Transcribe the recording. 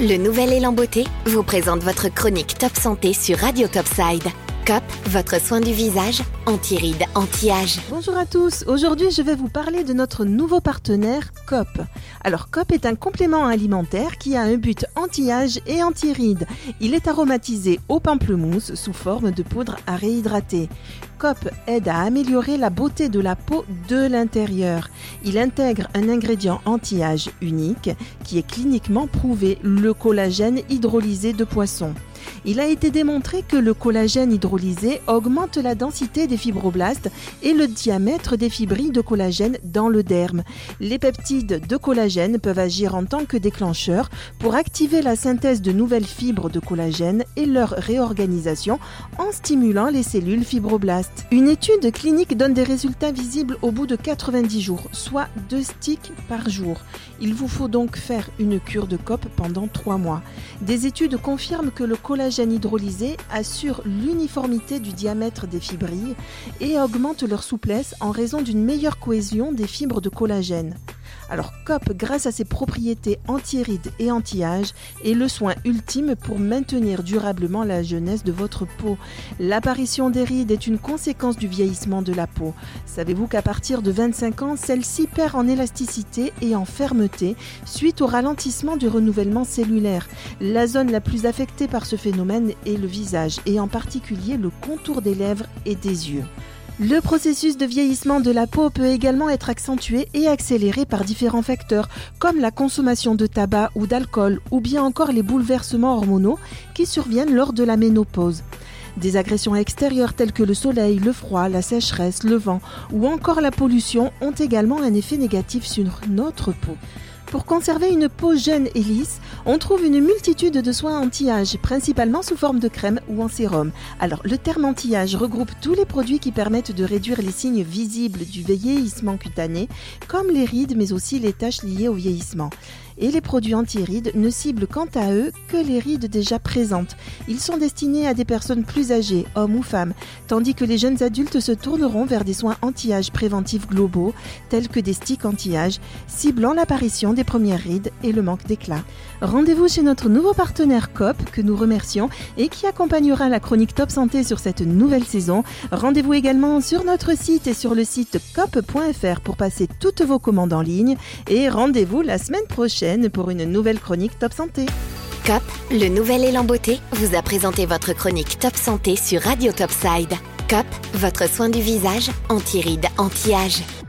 Le nouvel élan beauté, vous présente votre chronique Top Santé sur Radio Topside. COP, votre soin du visage, anti-rides, anti-âge. Bonjour à tous, aujourd'hui je vais vous parler de notre nouveau partenaire COP. Alors COP est un complément alimentaire qui a un but anti-âge et anti-rides. Il est aromatisé au pamplemousse sous forme de poudre à réhydrater. COP aide à améliorer la beauté de la peau de l'intérieur. Il intègre un ingrédient anti-âge unique qui est cliniquement prouvé, le collagène hydrolysé de poisson. Il a été démontré que le collagène hydrolysé augmente la densité des fibroblastes et le diamètre des fibrilles de collagène dans le derme. Les peptides de collagène peuvent agir en tant que déclencheurs pour activer la synthèse de nouvelles fibres de collagène et leur réorganisation en stimulant les cellules fibroblastes. Une étude clinique donne des résultats visibles au bout de 90 jours, soit 2 sticks par jour. Il vous faut donc faire une cure de COP pendant 3 mois. Des études confirment que le collagène hydrolysé assure l'uniformité du diamètre des fibrilles et augmente leur souplesse en raison d'une meilleure cohésion des fibres de collagène. Alors COP, grâce à ses propriétés anti-rides et anti-âge, est le soin ultime pour maintenir durablement la jeunesse de votre peau. L'apparition des rides est une conséquence du vieillissement de la peau. Savez-vous qu'à partir de 25 ans, celle-ci perd en élasticité et en fermeté suite au ralentissement du renouvellement cellulaire? La zone la plus affectée par ce phénomène est le visage et en particulier le contour des lèvres et des yeux. Le processus de vieillissement de la peau peut également être accentué et accéléré par différents facteurs comme la consommation de tabac ou d'alcool ou bien encore les bouleversements hormonaux qui surviennent lors de la ménopause. Des agressions extérieures telles que le soleil, le froid, la sécheresse, le vent ou encore la pollution ont également un effet négatif sur notre peau. Pour conserver une peau jeune et lisse, on trouve une multitude de soins anti-âge, principalement sous forme de crème ou en sérum. Alors, le terme anti-âge regroupe tous les produits qui permettent de réduire les signes visibles du vieillissement cutané, comme les rides, mais aussi les taches liées au vieillissement. Et les produits anti-rides ne ciblent quant à eux que les rides déjà présentes. Ils sont destinés à des personnes plus âgées, hommes ou femmes, tandis que les jeunes adultes se tourneront vers des soins anti-âge préventifs globaux, tels que des sticks anti-âge, ciblant l'apparition des premières rides et le manque d'éclat. Rendez-vous chez notre nouveau partenaire COP, que nous remercions, et qui accompagnera la chronique Top Santé sur cette nouvelle saison. Rendez-vous également sur notre site et sur le site cop.fr pour passer toutes vos commandes en ligne. Et rendez-vous la semaine prochaine pour une nouvelle chronique Top Santé. COP, le nouvel élan beauté, vous a présenté votre chronique Top Santé sur Radio Topside. COP, votre soin du visage, anti-rides, anti-âge.